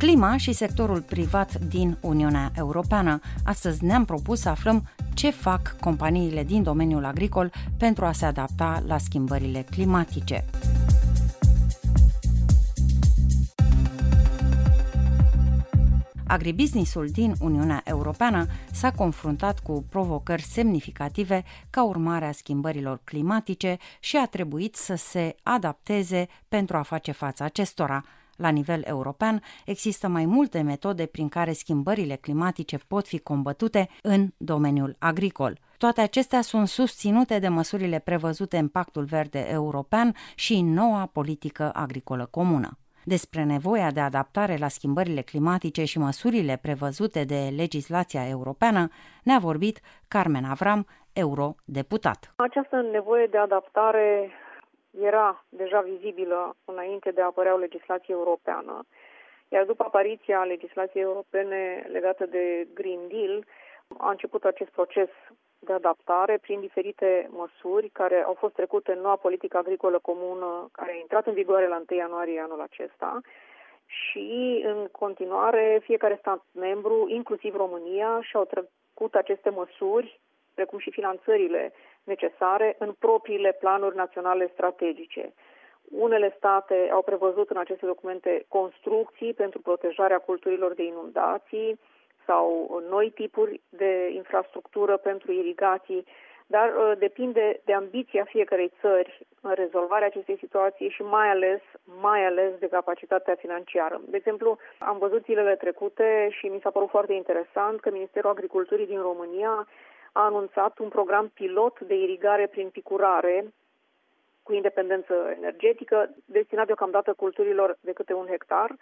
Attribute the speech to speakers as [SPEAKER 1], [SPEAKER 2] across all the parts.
[SPEAKER 1] Clima și sectorul privat din Uniunea Europeană. Astăzi ne-am propus să aflăm ce fac companiile din domeniul agricol pentru a se adapta la schimbările climatice. Agribusinessul din Uniunea Europeană s-a confruntat cu provocări semnificative ca urmare a schimbărilor climatice și a trebuit să se adapteze pentru a face față acestora. La nivel european, există mai multe metode prin care schimbările climatice pot fi combătute în domeniul agricol. Toate acestea sunt susținute de măsurile prevăzute în Pactul Verde European și în noua politică agricolă comună. Despre nevoia de adaptare la schimbările climatice și măsurile prevăzute de legislația europeană ne-a vorbit Carmen Avram, eurodeputat.
[SPEAKER 2] Această nevoie de adaptare era deja vizibilă înainte de a apărea o legislație europeană, iar după apariția legislației europene legată de Green Deal, a început acest proces de adaptare prin diferite măsuri care au fost trecute în noua politică agricolă comună, care a intrat în vigoare la 1 ianuarie anul acesta și în continuare fiecare stat membru, inclusiv România, și-au trecut aceste măsuri, precum și finanțările necesare, în propriile planuri naționale strategice. Unele state au prevăzut în aceste documente construcții pentru protejarea culturilor de inundații, sau noi tipuri de infrastructură pentru irigații, dar uh, depinde de ambiția fiecarei țări în rezolvarea acestei situații și mai ales, mai ales de capacitatea financiară. De exemplu, am văzut zilele trecute și mi s-a părut foarte interesant că Ministerul Agriculturii din România a anunțat un program pilot de irigare prin picurare cu independență energetică, destinat deocamdată culturilor de câte un hectar,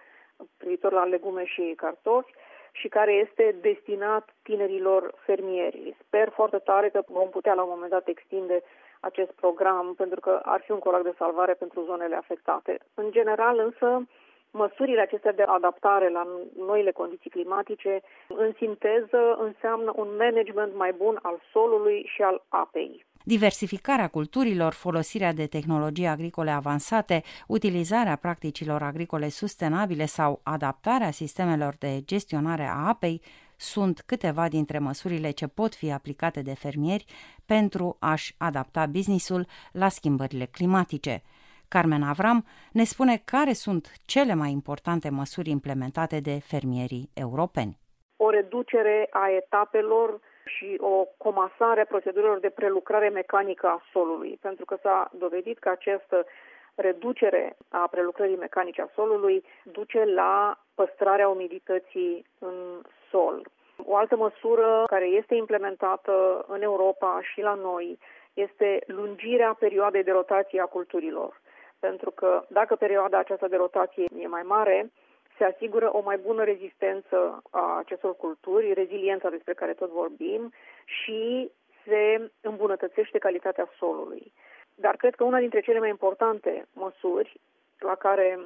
[SPEAKER 2] privitor la legume și cartofi, și care este destinat tinerilor fermieri. Sper foarte tare că vom putea la un moment dat extinde acest program pentru că ar fi un colac de salvare pentru zonele afectate. În general însă, măsurile acestea de adaptare la noile condiții climatice, în sinteză, înseamnă un management mai bun al solului și al apei
[SPEAKER 1] diversificarea culturilor, folosirea de tehnologii agricole avansate, utilizarea practicilor agricole sustenabile sau adaptarea sistemelor de gestionare a apei sunt câteva dintre măsurile ce pot fi aplicate de fermieri pentru a-și adapta businessul la schimbările climatice. Carmen Avram ne spune care sunt cele mai importante măsuri implementate de fermierii europeni.
[SPEAKER 2] O reducere a etapelor și o comasare a procedurilor de prelucrare mecanică a solului, pentru că s-a dovedit că această reducere a prelucrării mecanice a solului duce la păstrarea umidității în sol. O altă măsură care este implementată în Europa și la noi este lungirea perioadei de rotație a culturilor. Pentru că dacă perioada aceasta de rotație e mai mare, se asigură o mai bună rezistență a acestor culturi, reziliența despre care tot vorbim și se îmbunătățește calitatea solului. Dar cred că una dintre cele mai importante măsuri la care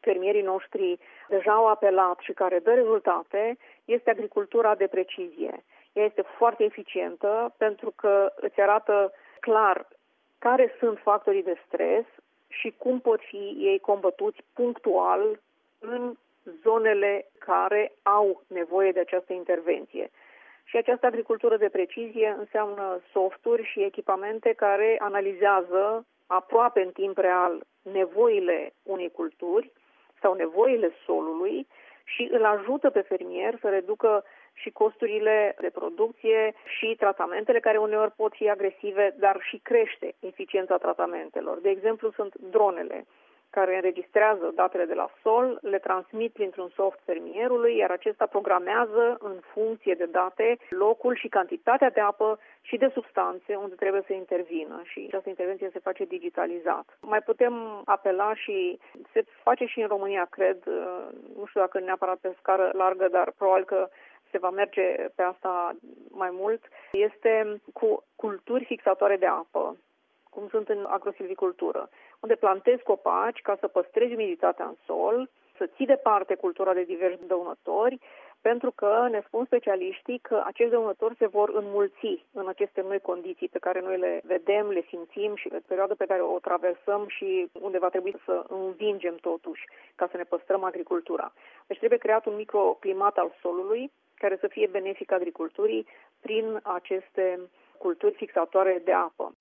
[SPEAKER 2] fermierii noștri deja au apelat și care dă rezultate este agricultura de precizie. Ea este foarte eficientă pentru că îți arată clar care sunt factorii de stres și cum pot fi ei combătuți punctual în zonele care au nevoie de această intervenție. Și această agricultură de precizie înseamnă softuri și echipamente care analizează aproape în timp real nevoile unei culturi sau nevoile solului și îl ajută pe fermier să reducă și costurile de producție și tratamentele care uneori pot fi agresive, dar și crește eficiența tratamentelor. De exemplu, sunt dronele care înregistrează datele de la sol, le transmit printr-un soft fermierului, iar acesta programează în funcție de date locul și cantitatea de apă și de substanțe unde trebuie să intervină și această intervenție se face digitalizat. Mai putem apela și se face și în România, cred, nu știu dacă neapărat pe scară largă, dar probabil că se va merge pe asta mai mult, este cu culturi fixatoare de apă cum sunt în agrosilvicultură, unde plantezi copaci ca să păstrezi umiditatea în sol, să ții departe cultura de diversi dăunători, pentru că ne spun specialiștii că acești dăunători se vor înmulți în aceste noi condiții pe care noi le vedem, le simțim și pe perioada pe care o traversăm și unde va trebui să învingem totuși ca să ne păstrăm agricultura. Deci trebuie creat un microclimat al solului care să fie benefic agriculturii prin aceste culturi fixatoare de apă.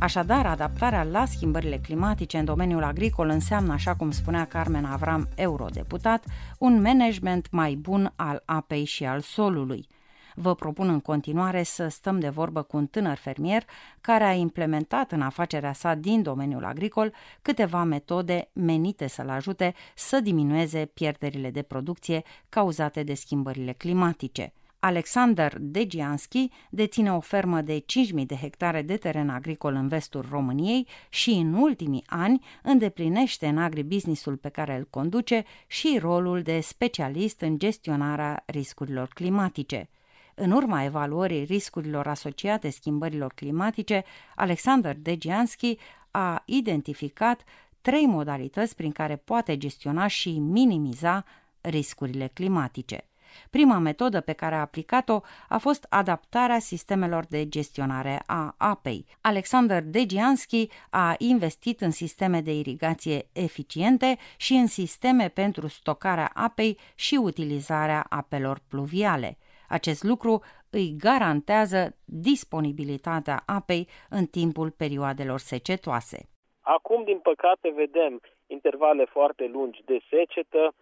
[SPEAKER 1] Așadar, adaptarea la schimbările climatice în domeniul agricol înseamnă, așa cum spunea Carmen Avram, eurodeputat, un management mai bun al apei și al solului. Vă propun în continuare să stăm de vorbă cu un tânăr fermier care a implementat în afacerea sa din domeniul agricol câteva metode menite să-l ajute să diminueze pierderile de producție cauzate de schimbările climatice – Alexander Degianski deține o fermă de 5.000 de hectare de teren agricol în vestul României și în ultimii ani îndeplinește în agribusinessul pe care îl conduce și rolul de specialist în gestionarea riscurilor climatice. În urma evaluării riscurilor asociate schimbărilor climatice, Alexander Degianski a identificat trei modalități prin care poate gestiona și minimiza riscurile climatice. Prima metodă pe care a aplicat-o a fost adaptarea sistemelor de gestionare a apei. Alexander Degianski a investit în sisteme de irigație eficiente și în sisteme pentru stocarea apei și utilizarea apelor pluviale. Acest lucru îi garantează disponibilitatea apei în timpul perioadelor secetoase.
[SPEAKER 3] Acum, din păcate, vedem intervale foarte lungi de secetă,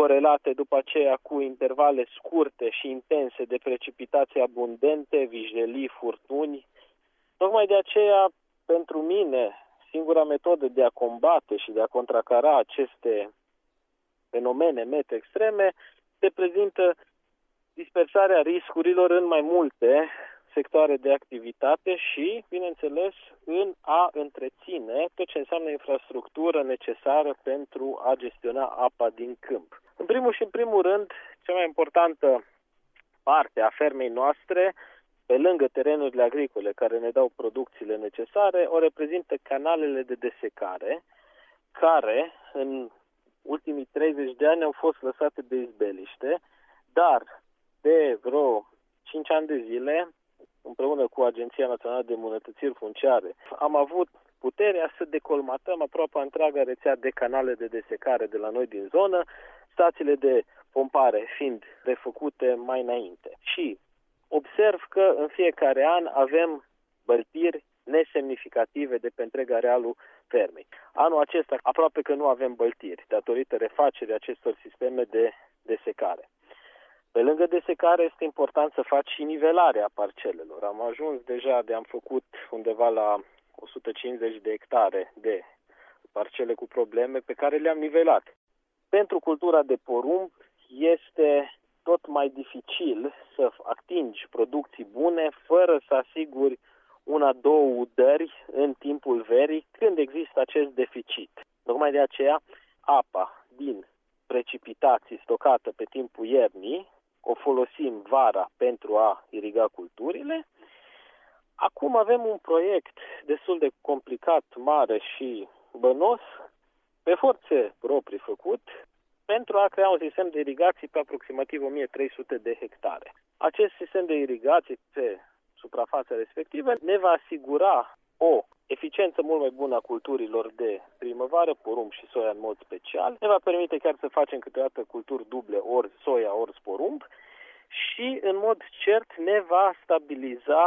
[SPEAKER 3] corelate după aceea cu intervale scurte și intense de precipitații abundente, vijelii, furtuni. Tocmai de aceea, pentru mine, singura metodă de a combate și de a contracara aceste fenomene meteo extreme se prezintă dispersarea riscurilor în mai multe sectoare de activitate și, bineînțeles, în a întreține tot ce înseamnă infrastructură necesară pentru a gestiona apa din câmp. În primul și în primul rând, cea mai importantă parte a fermei noastre, pe lângă terenurile agricole care ne dau producțiile necesare, o reprezintă canalele de desecare, care în ultimii 30 de ani au fost lăsate de izbeliște, dar de vreo 5 ani de zile, împreună cu Agenția Națională de Îmbunătățiri Funciare, am avut puterea să decolmatăm aproape întreaga rețea de canale de desecare de la noi din zonă, stațiile de pompare fiind refăcute mai înainte. Și observ că în fiecare an avem băltiri nesemnificative de pe întreg arealul fermei. Anul acesta aproape că nu avem băltiri, datorită refacerii acestor sisteme de desecare. Pe lângă desecare este important să faci și nivelarea parcelelor. Am ajuns deja de am făcut undeva la 150 de hectare de parcele cu probleme pe care le-am nivelat. Pentru cultura de porumb este tot mai dificil să atingi producții bune fără să asiguri una, două udări în timpul verii când există acest deficit. Tocmai de aceea, apa din precipitații stocată pe timpul iernii o folosim vara pentru a iriga culturile. Acum avem un proiect destul de complicat, mare și bănos, pe forțe proprii făcut, pentru a crea un sistem de irigații pe aproximativ 1300 de hectare. Acest sistem de irigații pe suprafața respectivă ne va asigura o eficiență mult mai bună a culturilor de primăvară, porumb și soia în mod special. Ne va permite chiar să facem câteodată culturi duble, ori soia, ori porumb și, în mod cert, ne va stabiliza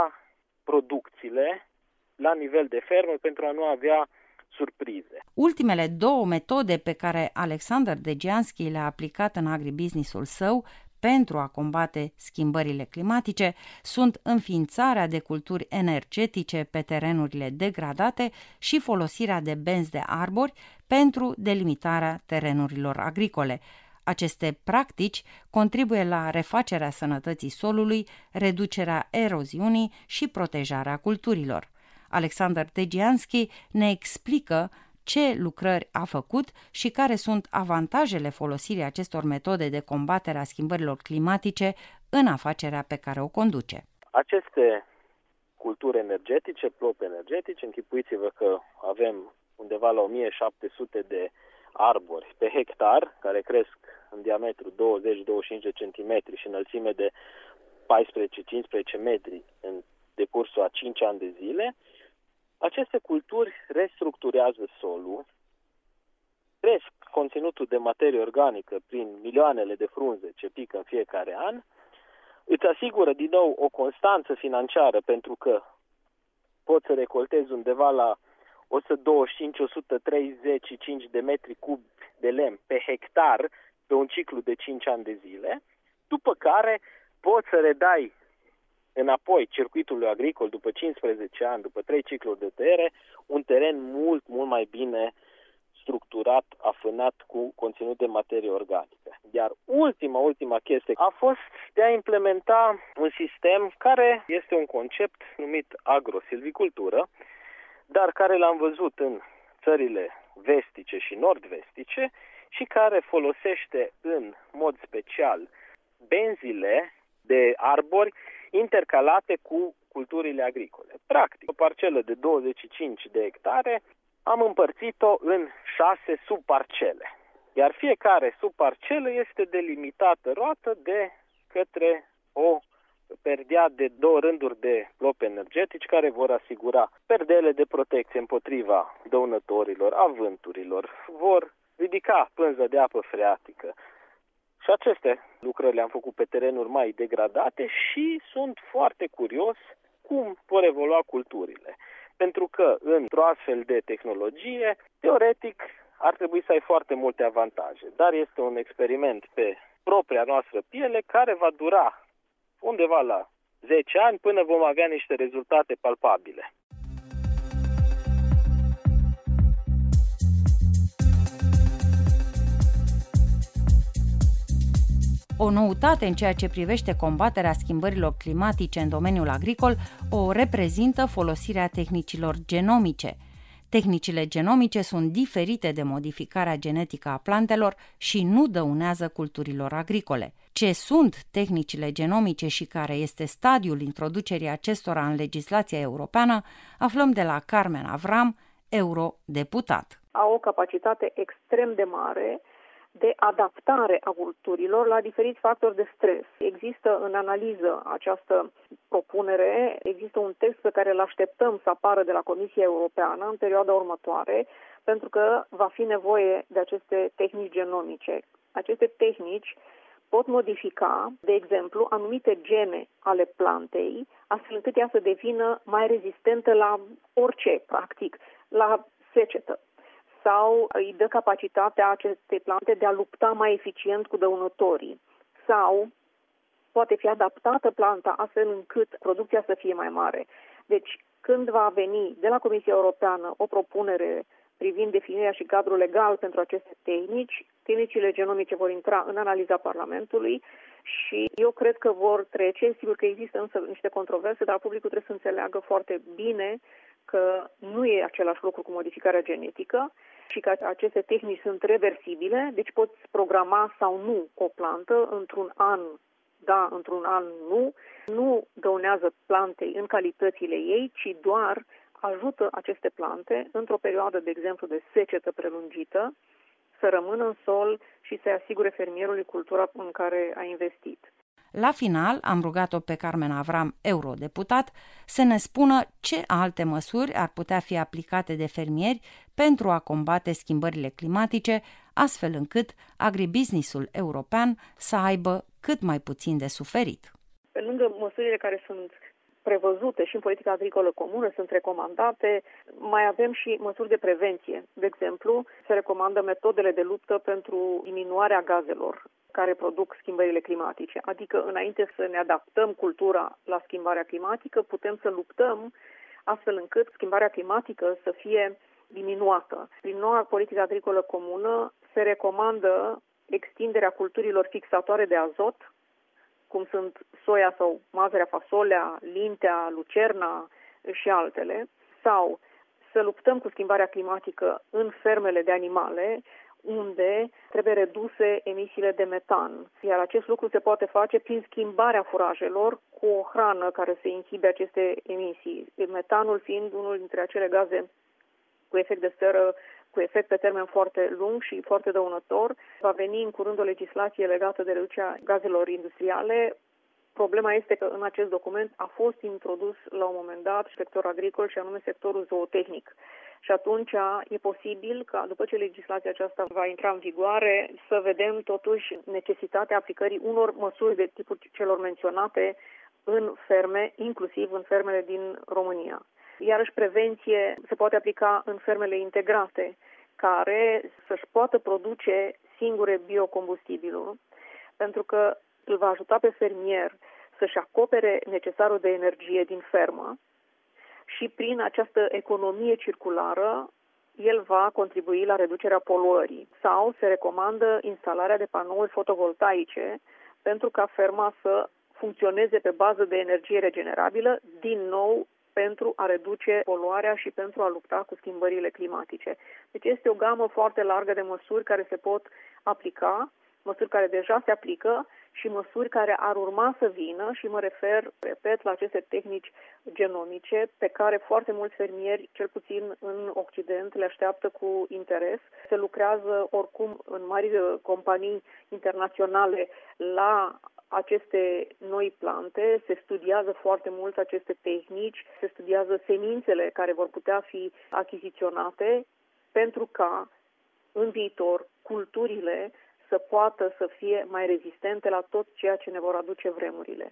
[SPEAKER 3] producțiile la nivel de fermă pentru a nu avea surprize.
[SPEAKER 1] Ultimele două metode pe care Alexander Degianski le-a aplicat în agribusinessul său pentru a combate schimbările climatice sunt înființarea de culturi energetice pe terenurile degradate și folosirea de benzi de arbori pentru delimitarea terenurilor agricole. Aceste practici contribuie la refacerea sănătății solului, reducerea eroziunii și protejarea culturilor. Alexander Tegianski ne explică ce lucrări a făcut și care sunt avantajele folosirii acestor metode de combatere a schimbărilor climatice în afacerea pe care o conduce.
[SPEAKER 3] Aceste culturi energetice, plopi energetice, închipuiți-vă că avem undeva la 1700 de arbori pe hectar, care cresc în diametru 20-25 de centimetri și înălțime de 14-15 metri în decursul a 5 ani de zile, aceste culturi restructurează solul, cresc conținutul de materie organică prin milioanele de frunze ce pică în fiecare an, îți asigură din nou o constanță financiară pentru că poți să recoltezi undeva la 125-135 de metri cub de lemn pe hectar pe un ciclu de 5 ani de zile, după care poți să redai înapoi circuitului agricol după 15 ani, după 3 cicluri de tăiere, un teren mult, mult mai bine structurat, afânat cu conținut de materie organică. Iar ultima, ultima chestie a fost de a implementa un sistem care este un concept numit agrosilvicultură, dar care l-am văzut în țările vestice și nord-vestice și care folosește în mod special benzile de arbori intercalate cu culturile agricole. Practic, o parcelă de 25 de hectare am împărțit-o în șase subparcele, iar fiecare subparcelă este delimitată roată de către o perdea de două rânduri de lopi energetici care vor asigura perdele de protecție împotriva dăunătorilor, a vânturilor, vor ridica pânză de apă freatică. Și aceste lucrări le-am făcut pe terenuri mai degradate și sunt foarte curios cum vor evolua culturile. Pentru că într-o astfel de tehnologie, teoretic, ar trebui să ai foarte multe avantaje, dar este un experiment pe propria noastră piele care va dura undeva la 10 ani până vom avea niște rezultate palpabile.
[SPEAKER 1] O noutate în ceea ce privește combaterea schimbărilor climatice în domeniul agricol o reprezintă folosirea tehnicilor genomice – Tehnicile genomice sunt diferite de modificarea genetică a plantelor și nu dăunează culturilor agricole. Ce sunt tehnicile genomice și care este stadiul introducerii acestora în legislația europeană, aflăm de la Carmen Avram, eurodeputat.
[SPEAKER 2] Au o capacitate extrem de mare de adaptare a culturilor la diferiți factori de stres. Există în analiză această propunere, există un text pe care îl așteptăm să apară de la Comisia Europeană în perioada următoare, pentru că va fi nevoie de aceste tehnici genomice. Aceste tehnici pot modifica, de exemplu, anumite gene ale plantei, astfel încât ea să devină mai rezistentă la orice, practic, la secetă sau îi dă capacitatea acestei plante de a lupta mai eficient cu dăunătorii sau poate fi adaptată planta astfel încât producția să fie mai mare. Deci, când va veni de la Comisia Europeană o propunere privind definirea și cadrul legal pentru aceste tehnici, tehnicile genomice vor intra în analiza Parlamentului și eu cred că vor trece. Sigur că există însă niște controverse, dar publicul trebuie să înțeleagă foarte bine că nu e același lucru cu modificarea genetică și că aceste tehnici sunt reversibile, deci poți programa sau nu o plantă într-un an da, într-un an nu, nu dăunează plantei în calitățile ei, ci doar ajută aceste plante într-o perioadă, de exemplu, de secetă prelungită, să rămână în sol și să asigure fermierului cultura în care a investit.
[SPEAKER 1] La final am rugat-o pe Carmen Avram, eurodeputat, să ne spună ce alte măsuri ar putea fi aplicate de fermieri pentru a combate schimbările climatice, astfel încât agribusinessul european să aibă cât mai puțin de suferit.
[SPEAKER 2] Pe lângă măsurile care sunt prevăzute și în politica agricolă comună, sunt recomandate, mai avem și măsuri de prevenție. De exemplu, se recomandă metodele de luptă pentru diminuarea gazelor care produc schimbările climatice. Adică, înainte să ne adaptăm cultura la schimbarea climatică, putem să luptăm astfel încât schimbarea climatică să fie diminuată. Prin noua politică agricolă comună se recomandă extinderea culturilor fixatoare de azot, cum sunt soia sau mazărea fasolea, lintea, lucerna și altele, sau să luptăm cu schimbarea climatică în fermele de animale, unde trebuie reduse emisiile de metan. Iar acest lucru se poate face prin schimbarea furajelor cu o hrană care să inhibe aceste emisii. Metanul fiind unul dintre acele gaze cu efect de seră cu efect pe termen foarte lung și foarte dăunător. Va veni în curând o legislație legată de reducerea gazelor industriale. Problema este că în acest document a fost introdus la un moment dat sectorul agricol și anume sectorul zootehnic. Și atunci e posibil ca după ce legislația aceasta va intra în vigoare să vedem totuși necesitatea aplicării unor măsuri de tipul celor menționate în ferme, inclusiv în fermele din România. Iarăși prevenție se poate aplica în fermele integrate, care să-și poată produce singure biocombustibilul, pentru că îl va ajuta pe fermier să-și acopere necesarul de energie din fermă și prin această economie circulară el va contribui la reducerea poluării sau se recomandă instalarea de panouri fotovoltaice pentru ca ferma să funcționeze pe bază de energie regenerabilă, din nou pentru a reduce poluarea și pentru a lupta cu schimbările climatice. Deci este o gamă foarte largă de măsuri care se pot aplica, măsuri care deja se aplică și măsuri care ar urma să vină și mă refer, repet, la aceste tehnici genomice pe care foarte mulți fermieri, cel puțin în Occident, le așteaptă cu interes. Se lucrează oricum în mari companii internaționale la aceste noi plante, se studiază foarte mult aceste tehnici, se studiază semințele care vor putea fi achiziționate pentru ca în viitor culturile să poată să fie mai rezistente la tot ceea ce ne vor aduce vremurile.